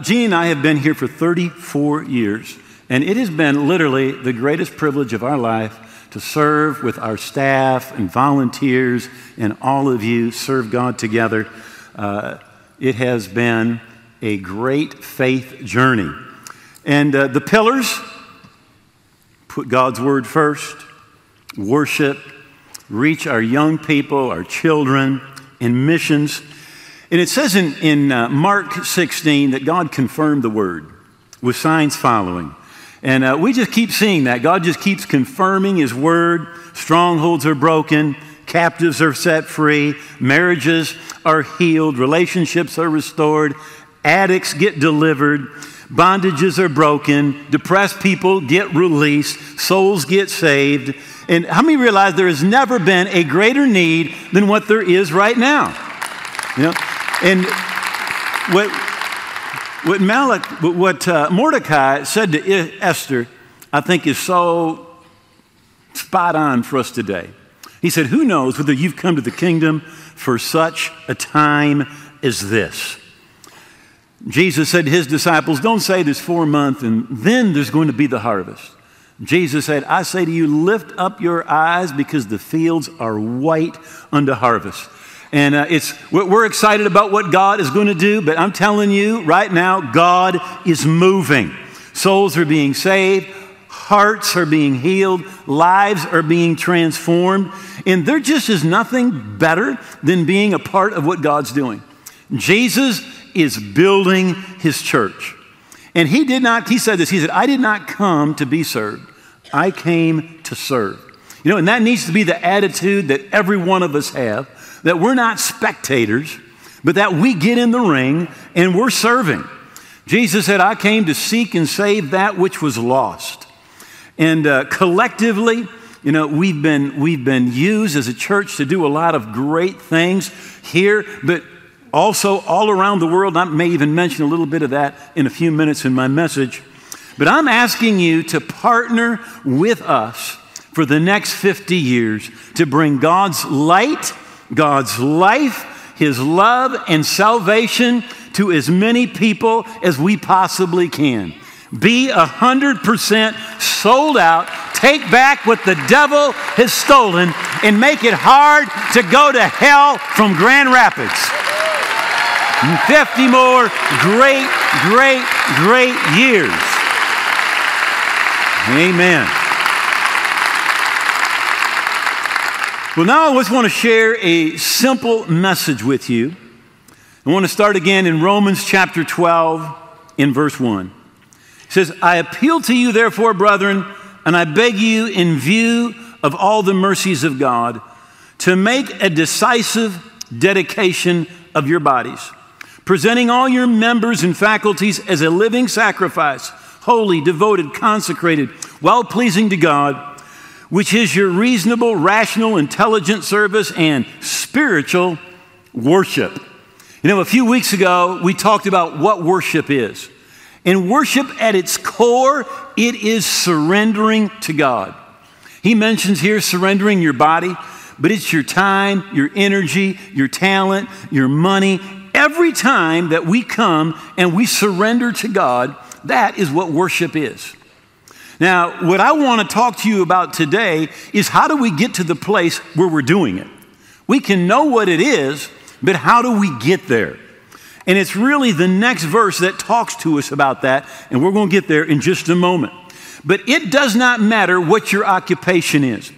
Jean and I have been here for 34 years, and it has been literally the greatest privilege of our life to serve with our staff and volunteers and all of you serve God together. Uh, it has been a great faith journey. And uh, the pillars put God's word first, worship, reach our young people, our children, and missions. And it says in, in uh, Mark 16 that God confirmed the word with signs following. And uh, we just keep seeing that. God just keeps confirming his word. Strongholds are broken, captives are set free, marriages are healed, relationships are restored, addicts get delivered, bondages are broken, depressed people get released, souls get saved. And how many realize there has never been a greater need than what there is right now? You know? And what, what, what uh, Mordecai said to Esther, I think is so spot on for us today. He said, Who knows whether you've come to the kingdom for such a time as this? Jesus said to his disciples, Don't say there's four months and then there's going to be the harvest. Jesus said, I say to you, lift up your eyes because the fields are white unto harvest. And uh, it's, we're excited about what God is going to do, but I'm telling you right now, God is moving. Souls are being saved, hearts are being healed, lives are being transformed, and there just is nothing better than being a part of what God's doing. Jesus is building his church. And he did not, he said this, he said, I did not come to be served, I came to serve. You know, and that needs to be the attitude that every one of us have that we're not spectators, but that we get in the ring and we're serving. Jesus said, I came to seek and save that which was lost. And uh, collectively, you know, we've been, we've been used as a church to do a lot of great things here, but also all around the world. I may even mention a little bit of that in a few minutes in my message. But I'm asking you to partner with us for the next 50 years to bring God's light God's life, His love, and salvation to as many people as we possibly can. Be a hundred percent sold out. Take back what the devil has stolen and make it hard to go to hell from Grand Rapids. 50 more great, great, great years. Amen. Well, now I just want to share a simple message with you. I want to start again in Romans chapter 12, in verse 1. It says, I appeal to you, therefore, brethren, and I beg you, in view of all the mercies of God, to make a decisive dedication of your bodies, presenting all your members and faculties as a living sacrifice, holy, devoted, consecrated, well pleasing to God which is your reasonable, rational, intelligent service and spiritual worship. You know, a few weeks ago, we talked about what worship is. And worship at its core, it is surrendering to God. He mentions here surrendering your body, but it's your time, your energy, your talent, your money. Every time that we come and we surrender to God, that is what worship is. Now, what I want to talk to you about today is how do we get to the place where we're doing it? We can know what it is, but how do we get there? And it's really the next verse that talks to us about that, and we're going to get there in just a moment. But it does not matter what your occupation is.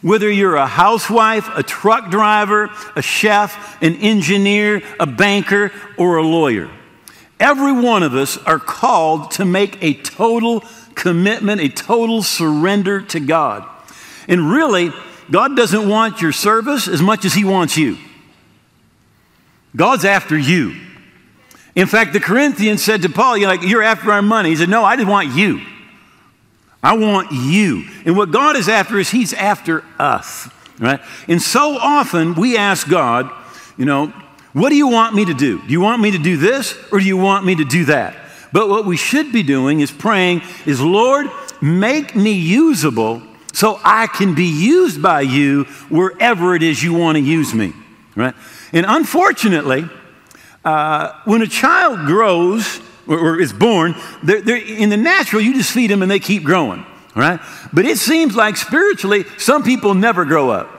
Whether you're a housewife, a truck driver, a chef, an engineer, a banker, or a lawyer, every one of us are called to make a total commitment, a total surrender to God. And really, God doesn't want your service as much as He wants you. God's after you. In fact, the Corinthians said to Paul, You're like, you're after our money. He said, No, I just want you. I want you. And what God is after is He's after us. Right? And so often we ask God, you know, what do you want me to do? Do you want me to do this or do you want me to do that? But what we should be doing is praying is, Lord, make me usable so I can be used by you wherever it is you want to use me. Right? And unfortunately, uh, when a child grows, or, or is born, they're, they're, in the natural, you just feed them and they keep growing, right? But it seems like spiritually, some people never grow up.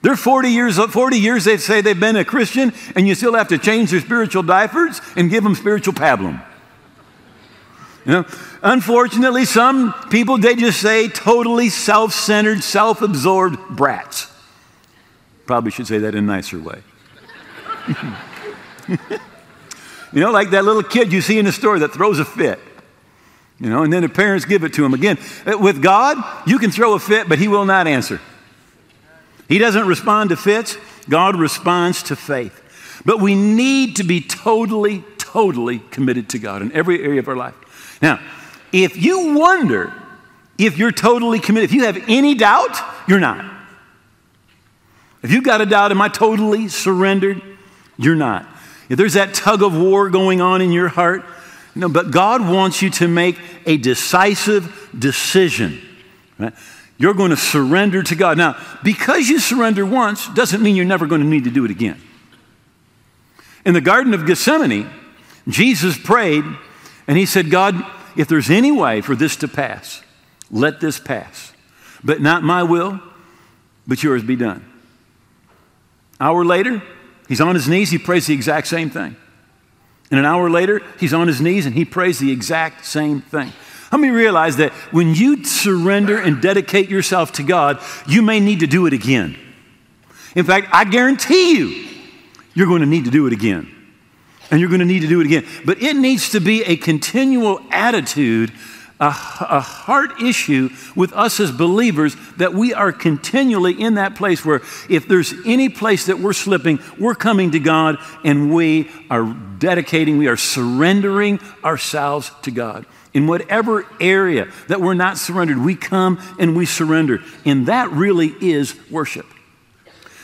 They're 40 years, 40 years they say they've been a Christian, and you still have to change their spiritual diapers and give them spiritual pablum. You know, unfortunately, some people, they just say totally self centered, self absorbed brats. Probably should say that in a nicer way. you know, like that little kid you see in the store that throws a fit. You know, and then the parents give it to him. Again, uh, with God, you can throw a fit, but He will not answer. He doesn't respond to fits, God responds to faith. But we need to be totally, totally committed to God in every area of our life. Now, if you wonder if you're totally committed, if you have any doubt, you're not. If you've got a doubt, am I totally surrendered? You're not. If there's that tug of war going on in your heart, no, but God wants you to make a decisive decision. Right? You're going to surrender to God. Now, because you surrender once doesn't mean you're never going to need to do it again. In the Garden of Gethsemane, Jesus prayed and he said, God, if there's any way for this to pass, let this pass. But not my will, but yours be done. Hour later, he's on his knees, he prays the exact same thing. And an hour later, he's on his knees and he prays the exact same thing. How many realize that when you surrender and dedicate yourself to God, you may need to do it again? In fact, I guarantee you, you're going to need to do it again. And you're going to need to do it again. But it needs to be a continual attitude, a, a heart issue with us as believers that we are continually in that place where if there's any place that we're slipping, we're coming to God and we are dedicating, we are surrendering ourselves to God. In whatever area that we're not surrendered, we come and we surrender. And that really is worship.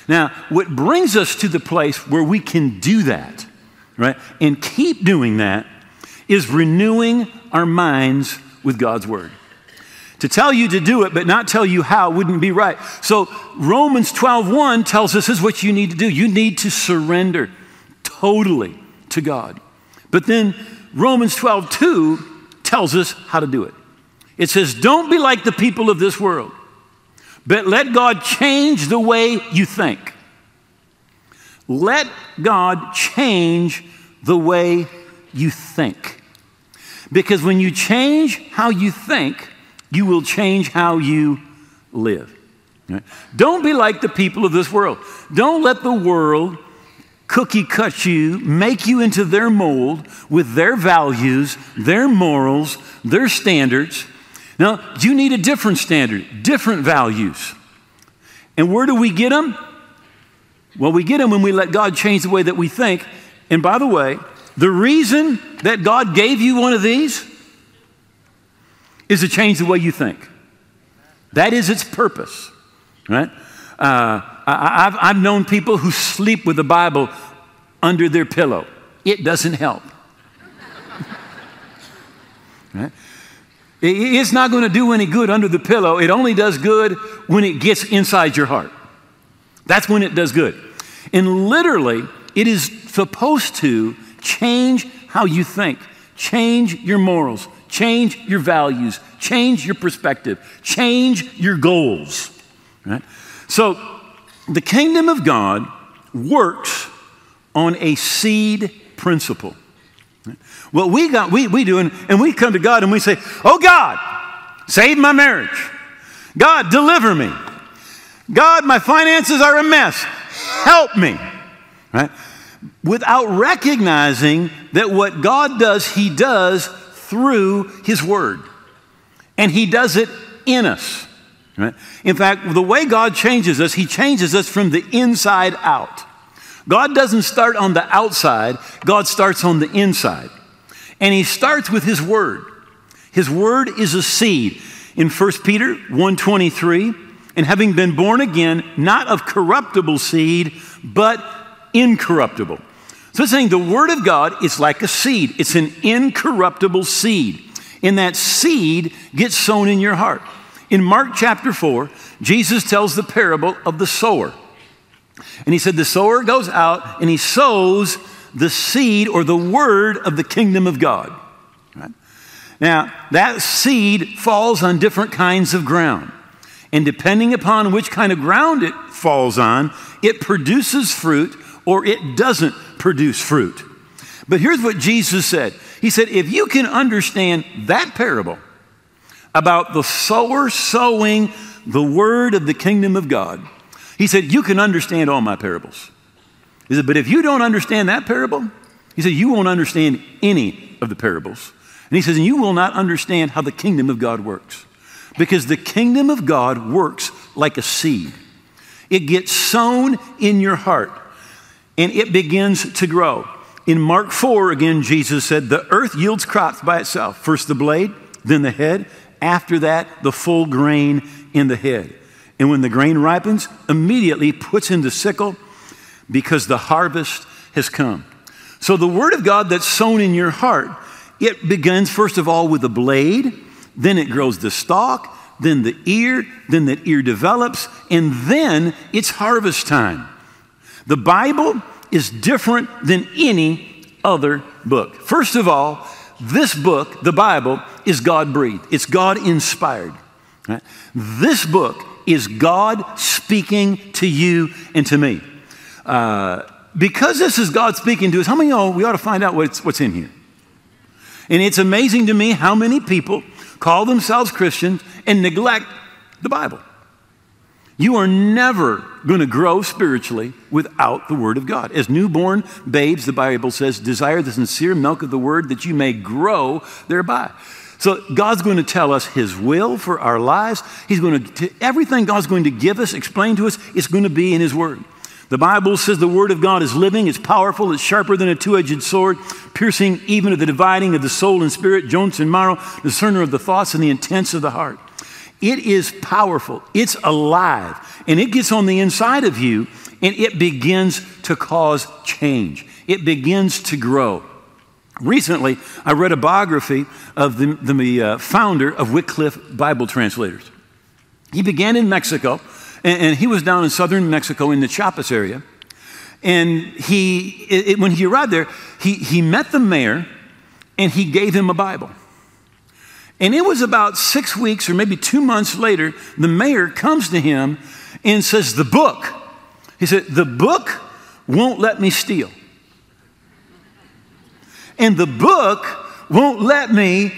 Now, what brings us to the place where we can do that, right, and keep doing that is renewing our minds with God's Word. To tell you to do it, but not tell you how wouldn't be right. So Romans 12:1 tells us this is what you need to do. You need to surrender totally to God. But then Romans 12:2 tells us how to do it. It says, Don't be like the people of this world, but let God change the way you think. Let God change the way you think. Because when you change how you think, you will change how you live. Right? Don't be like the people of this world. Don't let the world cookie cut you, make you into their mold with their values, their morals, their standards. Now, you need a different standard, different values. And where do we get them? Well, we get them when we let God change the way that we think. And by the way, the reason that God gave you one of these is to change the way you think. That is its purpose, right? Uh, I, have I've known people who sleep with the Bible under their pillow. It doesn't help. right? It's not going to do any good under the pillow. It only does good when it gets inside your heart. That's when it does good. And literally, it is supposed to change how you think, change your morals, change your values, change your perspective, change your goals. Right? So, the kingdom of God works on a seed principle. What we got, we, we do, and, and we come to God and we say, Oh God, save my marriage. God, deliver me. God, my finances are a mess. Help me. Right? Without recognizing that what God does, He does through His Word. And He does it in us. Right? In fact, the way God changes us, He changes us from the inside out. God doesn't start on the outside, God starts on the inside. And He starts with His Word. His Word is a seed. In 1 Peter 1.23, and having been born again, not of corruptible seed, but incorruptible. So it's saying the Word of God is like a seed. It's an incorruptible seed. And that seed gets sown in your heart. In Mark chapter 4, Jesus tells the parable of the sower. And he said, The sower goes out and he sows the seed or the word of the kingdom of God. Right? Now, that seed falls on different kinds of ground. And depending upon which kind of ground it falls on, it produces fruit or it doesn't produce fruit. But here's what Jesus said He said, if you can understand that parable about the sower sowing the word of the kingdom of God, he said, you can understand all my parables. He said, but if you don't understand that parable, he said, you won't understand any of the parables. And he says, and you will not understand how the kingdom of God works. Because the kingdom of God works like a seed. It gets sown in your heart and it begins to grow. In Mark 4, again, Jesus said, The earth yields crops by itself. First the blade, then the head. After that, the full grain in the head. And when the grain ripens, immediately puts in the sickle because the harvest has come. So the word of God that's sown in your heart, it begins first of all with a blade, then it grows the stalk, then the ear, then that ear develops, and then it's harvest time. The Bible is different than any other book. First of all, this book, the Bible, is God breathed, it's God inspired. Right? This book is God speaking to you and to me. Uh, because this is God speaking to us, how many of you we ought to find out what's, what's in here? And it's amazing to me how many people call themselves Christians and neglect the Bible. You are never going to grow spiritually without the Word of God. As newborn babes, the Bible says, desire the sincere milk of the Word that you may grow thereby. So God's going to tell us His will for our lives. He's going to, everything God's going to give us, explain to us, it's going to be in His Word. The Bible says the Word of God is living, it's powerful, it's sharper than a two edged sword, piercing even to the dividing of the soul and spirit, joints and marrow, discerner of the thoughts and the intents of the heart. It is powerful, it's alive, and it gets on the inside of you and it begins to cause change. It begins to grow. Recently, I read a biography of the, the uh, founder of Wycliffe Bible Translators. He began in Mexico, and, and, he was down in southern Mexico in the Chiapas area. And he, it, it, when he arrived there, he, he met the mayor and he gave him a Bible. And it was about six weeks or maybe two months later, the mayor comes to him and says, The book. He said, The book won't let me steal. And the book won't let me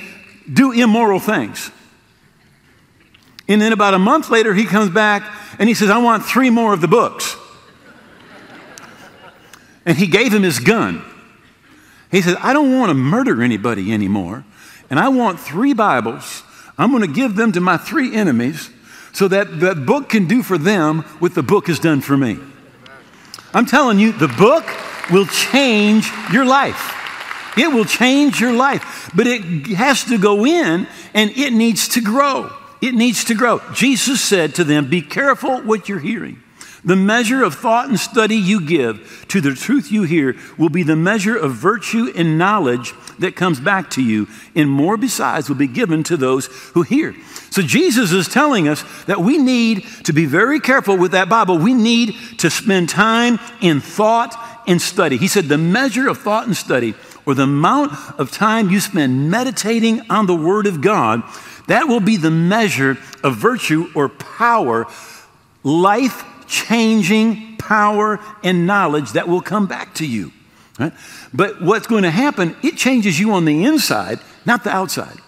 do immoral things. And then about a month later, he comes back and he says, I want three more of the books. And he gave him his gun. He said, I don't want to murder anybody anymore and I want three Bibles. I'm going to give them to my three enemies so that the book can do for them what the book has done for me. I'm telling you, the book will change your life. It will change your life, but it has to go in and it needs to grow. It needs to grow. Jesus said to them, Be careful what you're hearing. The measure of thought and study you give to the truth you hear will be the measure of virtue and knowledge that comes back to you, and more besides will be given to those who hear. So Jesus is telling us that we need to be very careful with that Bible. We need to spend time in thought and study. He said the measure of thought and study, or the amount of time you spend meditating on the Word of God, that will be the measure of virtue or power, life changing power and knowledge that will come back to you. Right? But what's going to happen, it changes you on the inside, not the outside.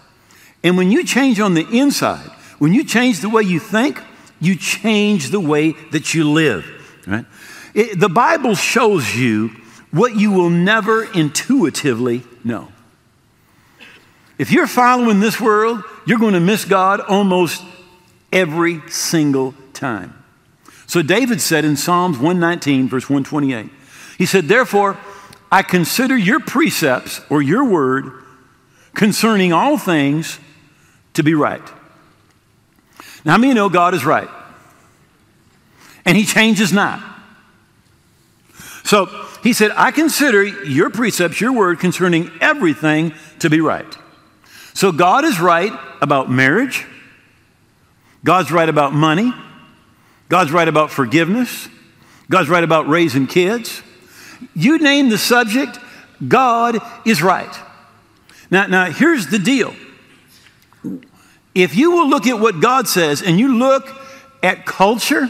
And when you change on the inside, when you change the way you think, you change the way that you live. Right? It, the Bible shows you what you will never intuitively know. If you're following this world, you're going to miss God almost every single time. So David said in Psalms 119, verse 128, he said, Therefore, I consider your precepts or your word concerning all things to be right. Now, how many know God is right? And he changes not. So he said, I consider your precepts, your word concerning everything to be right. So God is right about marriage. God's right about money. God's right about forgiveness. God's right about raising kids. You name the subject, God is right. Now, now here's the deal. If you will look at what God says and you look at culture,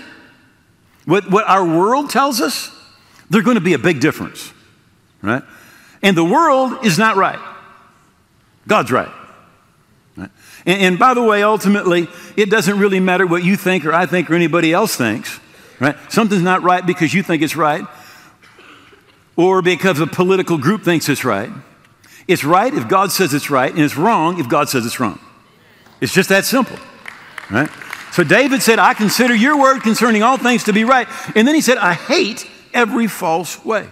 what, what our world tells us, there's going to be a big difference, right? And the world is not right. God's right. And, and by the way, ultimately, it doesn't really matter what you think or I think or anybody else thinks, right? Something's not right because you think it's right or because a political group thinks it's right. It's right if God says it's right, and it's wrong if God says it's wrong. It's just that simple, right? So David said, I consider your word concerning all things to be right. And then he said, I hate every false way.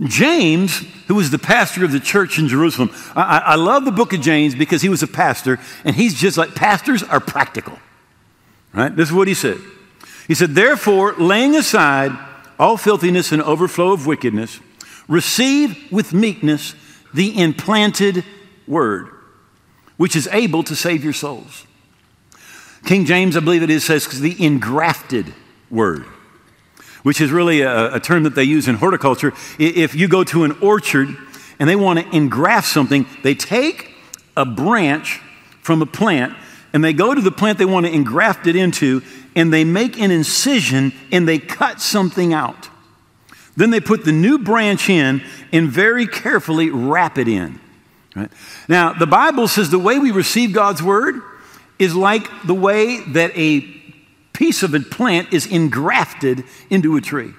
James, who was the pastor of the church in Jerusalem, I, I, love the book of James because he was a pastor, and he's just like pastors are practical. Right? This is what he said. He said, Therefore, laying aside all filthiness and overflow of wickedness, receive with meekness the implanted word, which is able to save your souls. King James, I believe it is, says the engrafted word, which is really a, a term that they use in horticulture. If you go to an orchard and they want to engraft something, they take a branch from a plant and they go to the plant they want to engraft it into and they make an incision and they cut something out. Then they put the new branch in and very carefully wrap it in. Right? Now, the Bible says the way we receive God's word is like the way that a piece of a plant is engrafted into a tree.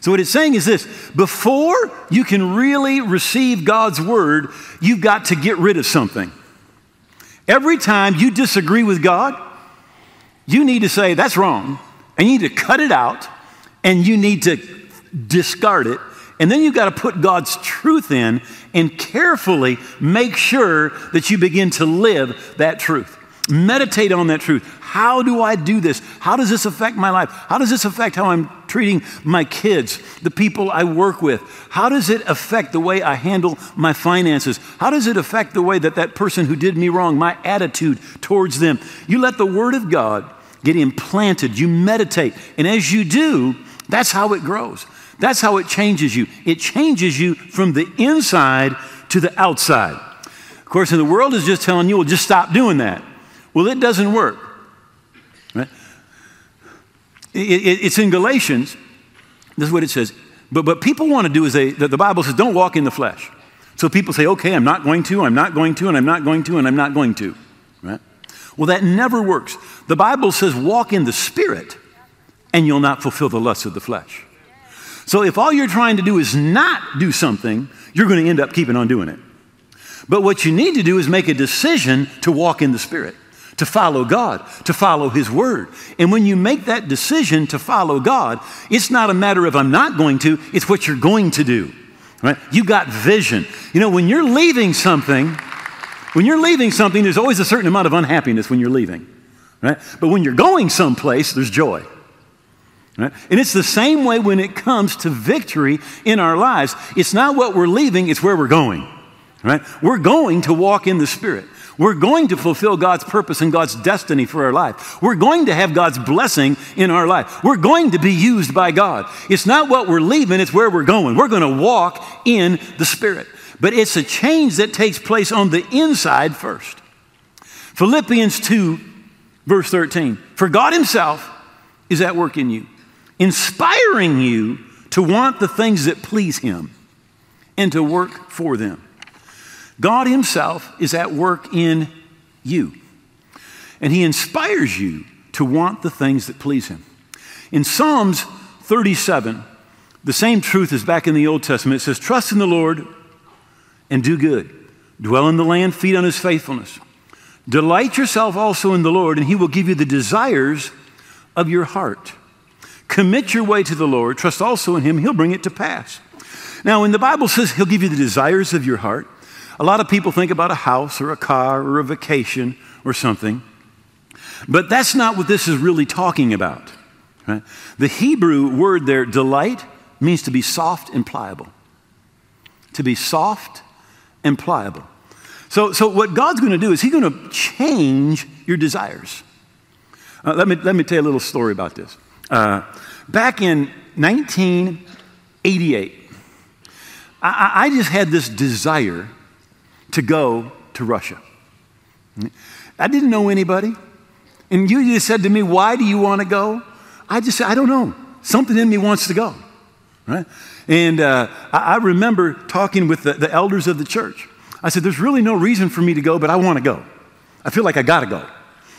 So, what it's saying is this before you can really receive God's word, you've got to get rid of something. Every time you disagree with God, you need to say, that's wrong, and you need to cut it out, and you need to discard it. And then you've got to put God's truth in and carefully make sure that you begin to live that truth. Meditate on that truth. How do I do this? How does this affect my life? How does this affect how I'm treating my kids, the people I work with? How does it affect the way I handle my finances? How does it affect the way that that person who did me wrong, my attitude towards them? You let the Word of God get implanted. You meditate. And as you do, that's how it grows. That's how it changes you. It changes you from the inside to the outside. Of course, in the world is just telling you, well, just stop doing that. Well, it doesn't work. It, it, it's in Galatians. This is what it says. But what people want to do is they, the Bible says, don't walk in the flesh. So people say, okay, I'm not going to, I'm not going to, and I'm not going to, and I'm not going to. Right? Well, that never works. The Bible says, walk in the Spirit, and you'll not fulfill the lusts of the flesh. So if all you're trying to do is not do something, you're going to end up keeping on doing it. But what you need to do is make a decision to walk in the Spirit to follow God, to follow His Word. And when you make that decision to follow God, it's not a matter of I'm not going to, it's what you're going to do. Right? You got vision. You know, when you're leaving something, when you're leaving something, there's always a certain amount of unhappiness when you're leaving. Right? But when you're going someplace, there's joy. Right? And it's the same way when it comes to victory in our lives. It's not what we're leaving, it's where we're going. Right? We're going to walk in the Spirit. We're going to fulfill God's purpose and God's destiny for our life. We're going to have God's blessing in our life. We're going to be used by God. It's not what we're leaving, it's where we're going. We're going to walk in the Spirit. But it's a change that takes place on the inside first. Philippians 2, verse 13. For God Himself is at work in you, inspiring you to want the things that please Him and to work for them. God Himself is at work in you. And He inspires you to want the things that please Him. In Psalms 37, the same truth is back in the Old Testament. It says, Trust in the Lord and do good. Dwell in the land, feed on His faithfulness. Delight yourself also in the Lord, and He will give you the desires of your heart. Commit your way to the Lord. Trust also in Him. He'll bring it to pass. Now, when the Bible says He'll give you the desires of your heart, a lot of people think about a house or a car or a vacation or something, but that's not what this is really talking about. Right? The Hebrew word there, delight, means to be soft and pliable. To be soft and pliable. So, so what God's going to do is He's going to change your desires. Uh, let, me, let me tell you a little story about this. Uh, back in 1988, I, I just had this desire to go to Russia. I didn't know anybody. And you just said to me, Why do you want to go? I just said, I don't know. Something in me wants to go. Right? And uh, I, I, remember talking with the, the elders of the church. I said, There's really no reason for me to go, but I want to go. I feel like I got to go.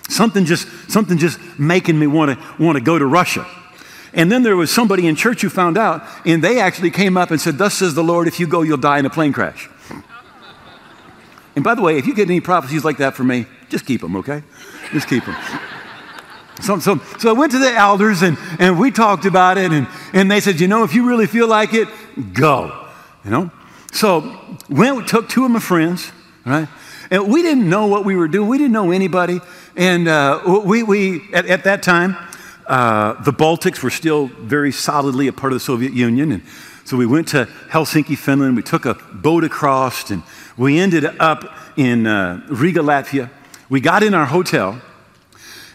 Something just, something just making me want to want to go to Russia. And then there was somebody in church who found out, and they actually came up and said, Thus says the Lord, if you go, you'll die in a plane crash. And by the way, if you get any prophecies like that for me, just keep them, okay? Just keep them. So, so, so I went to the elders and, and we talked about it, and, and they said, You know, if you really feel like it, go. You know? So went, took two of my friends, right? And we didn't know what we were doing. We didn't know anybody. And uh, we, we at, at, that time, uh, the Baltics were still very solidly a part of the Soviet Union. And so we went to Helsinki, Finland. We took a boat across, and we ended up in uh, Riga, Latvia. We got in our hotel,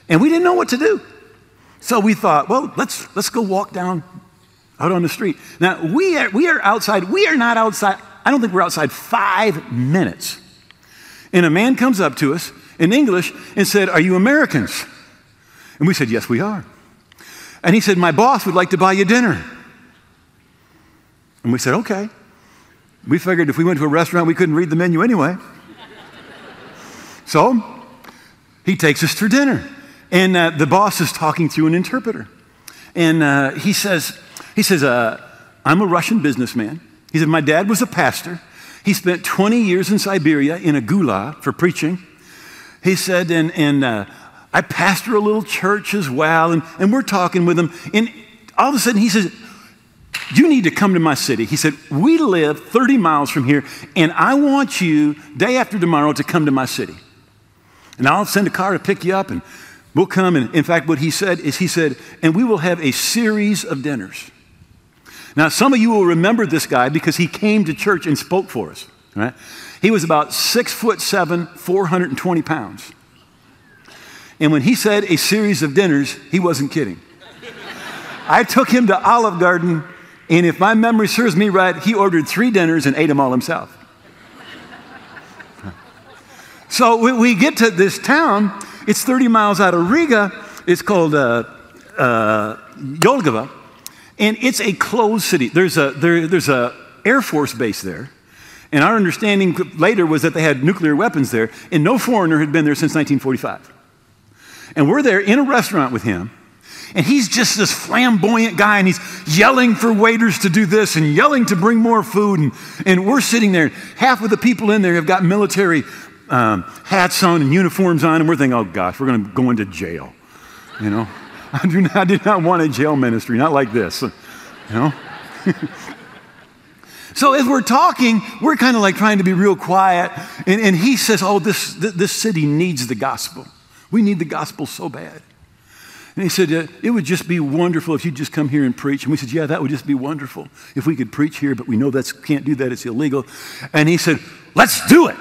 and we didn't know what to do. So we thought, well, let's, let's go walk down out on the street. Now, we are, we are outside. We are not outside. I don't think we're outside five minutes. And a man comes up to us in English and said, Are you Americans? And we said, Yes, we are. And he said, My boss would like to buy you dinner. And we said, Okay. We figured if we went to a restaurant, we couldn't read the menu anyway. so he takes us to dinner. And uh, the boss is talking through an interpreter. And uh, he says, he says uh, I'm a Russian businessman. He said, My dad was a pastor. He spent 20 years in Siberia in a gulag for preaching. He said, and, and uh, I pastor a little church as well. And, and we're talking with him. And all of a sudden, he says, You need to come to my city. He said, We live 30 miles from here, and I want you, day after tomorrow, to come to my city. And I'll send a car to pick you up, and we'll come. And in fact, what he said is, He said, And we will have a series of dinners. Now, some of you will remember this guy because he came to church and spoke for us. Right? He was about six foot seven, 420 pounds. And when he said a series of dinners, he wasn't kidding. I took him to Olive Garden, and if my memory serves me right, he ordered three dinners and ate them all himself. So we get to this town. It's 30 miles out of Riga. It's called uh, uh, Jelgava, and it's a closed city. There's a there, there's a Air Force base there, and our understanding later was that they had nuclear weapons there, and no foreigner had been there since 1945. And we're there in a restaurant with him, and he's just this flamboyant guy, and he's yelling for waiters to do this and yelling to bring more food. And, and we're sitting there. Half of the people in there have got military um, hats on and uniforms on, and we're thinking, oh gosh, we're going to go into jail. You know? I do, not, I do not want a jail ministry, not like this. You know? so as we're talking, we're kind of like trying to be real quiet. And, and he says, oh, this, this city needs the gospel. We need the gospel so bad. And he said, uh, It would just be wonderful if you'd just come here and preach. And we said, Yeah, that would just be wonderful if we could preach here, but we know that can't do that, it's illegal. And he said, Let's do it.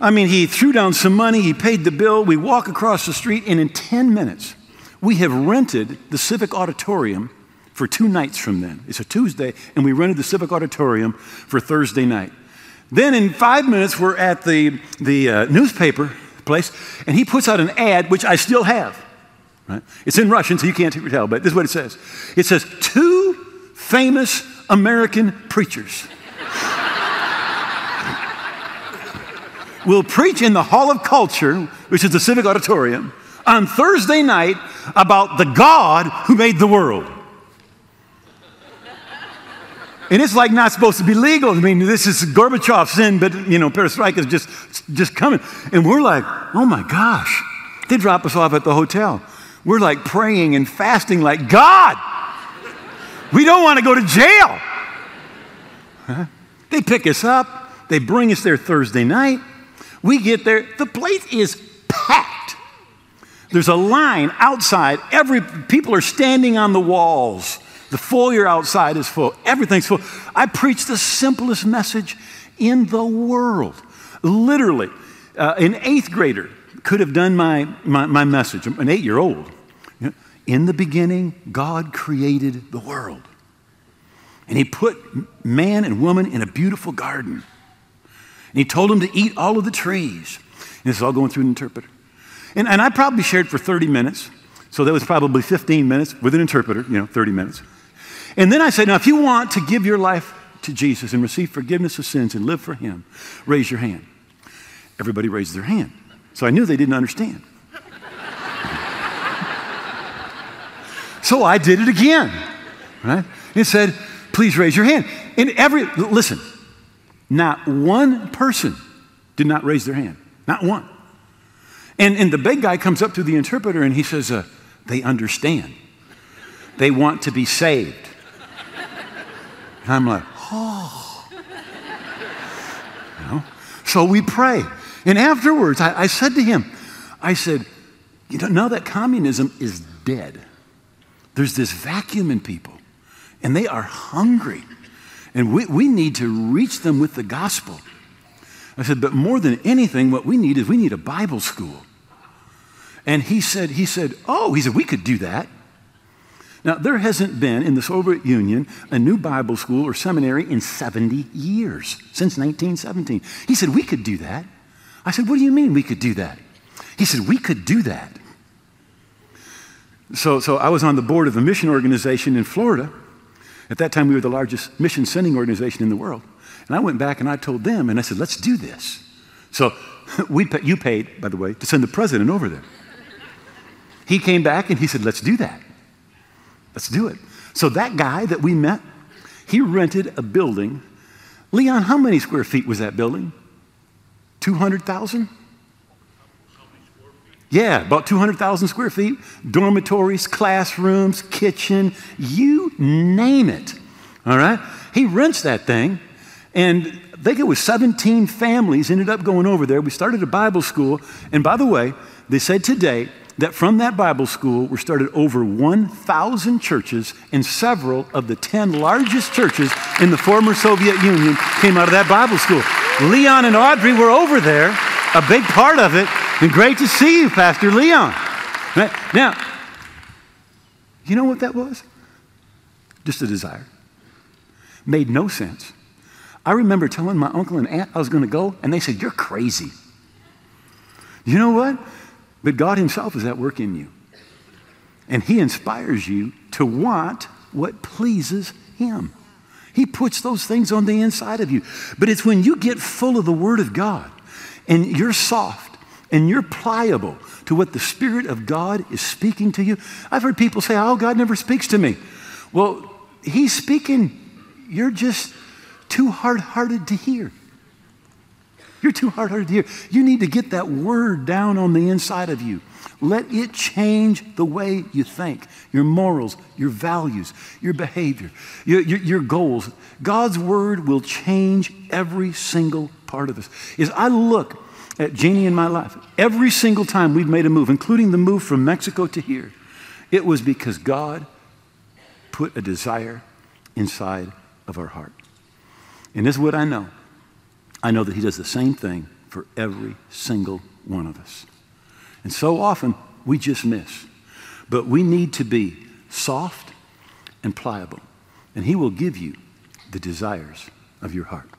I mean, he threw down some money, he paid the bill. We walk across the street, and in 10 minutes, we have rented the Civic Auditorium for two nights from then. It's a Tuesday, and we rented the Civic Auditorium for Thursday night. Then in five minutes, we're at the, the uh, newspaper place, and he puts out an ad, which I still have. Right? It's in Russian, so you can't tell, but this is what it says. It says, Two famous American preachers will preach in the Hall of Culture, which is the Civic Auditorium, on Thursday night about the God who made the world. And it's like not supposed to be legal. I mean, this is Gorbachev's sin, but you know, perestroika is just, just coming. And we're like, oh my gosh. They drop us off at the hotel. We're like praying and fasting, like, God, we don't want to go to jail. Huh? They pick us up, they bring us there Thursday night. We get there, the place is packed. There's a line outside. Every people are standing on the walls. The foyer outside is full. Everything's full. I preach the simplest message in the world. Literally, uh, an eighth grader could have done my, my, my message, an eight year old. In the beginning, God created the world. And He put man and woman in a beautiful garden. And He told them to eat all of the trees. And this is all going through an interpreter. And, and I probably shared for 30 minutes. So that was probably 15 minutes with an interpreter, you know, 30 minutes. And then I said, now, if you want to give your life to Jesus and receive forgiveness of sins and live for Him, raise your hand. Everybody raised their hand. So I knew they didn't understand. so I did it again, right? It said, please raise your hand. And every, listen, not one person did not raise their hand. Not one. And, and the big guy comes up to the interpreter and he says, uh, they understand. They want to be saved. And I'm like, oh. You know? So we pray. And afterwards, I, I said to him, I said, you know, now that communism is dead, there's this vacuum in people, and they are hungry. And we, we need to reach them with the gospel. I said, but more than anything, what we need is we need a Bible school. And he said, he said, oh, he said, we could do that. Now, there hasn't been in the Soviet Union a new Bible school or seminary in 70 years, since 1917. He said, we could do that. I said, what do you mean we could do that? He said, we could do that. So, so I was on the board of a mission organization in Florida. At that time, we were the largest mission sending organization in the world. And I went back and I told them, and I said, let's do this. So we, you paid, by the way, to send the president over there. He came back and he said, let's do that. Let's do it. So that guy that we met, he rented a building. Leon, how many square feet was that building? 200,000? Yeah, about 200,000 square feet. Dormitories, classrooms, kitchen, you name it. All right? He rents that thing, and I think it was 17 families ended up going over there. We started a Bible school, and by the way, they said today that from that Bible school were started over 1,000 churches, and several of the 10 largest churches in the former Soviet Union came out of that Bible school. Leon and Audrey were over there, a big part of it, and great to see you, Pastor Leon. Now, you know what that was? Just a desire. Made no sense. I remember telling my uncle and aunt I was going to go, and they said, You're crazy. You know what? But God Himself is at work in you. And He inspires you to want what pleases Him. He puts those things on the inside of you. But it's when you get full of the Word of God and you're soft and you're pliable to what the Spirit of God is speaking to you. I've heard people say, Oh, God never speaks to me. Well, He's speaking, you're just too hard hearted to hear. You're too hard hearted to hear. You need to get that word down on the inside of you. Let it change the way you think, your morals, your values, your behavior, your, your, your, goals. God's word will change every single part of us. As I look at Jeannie in my life, every single time we've made a move, including the move from Mexico to here, it was because God put a desire inside of our heart. And this is what I know I know that He does the same thing for every single one of us. And so often we just miss. But we need to be soft and pliable, and He will give you the desires of your heart.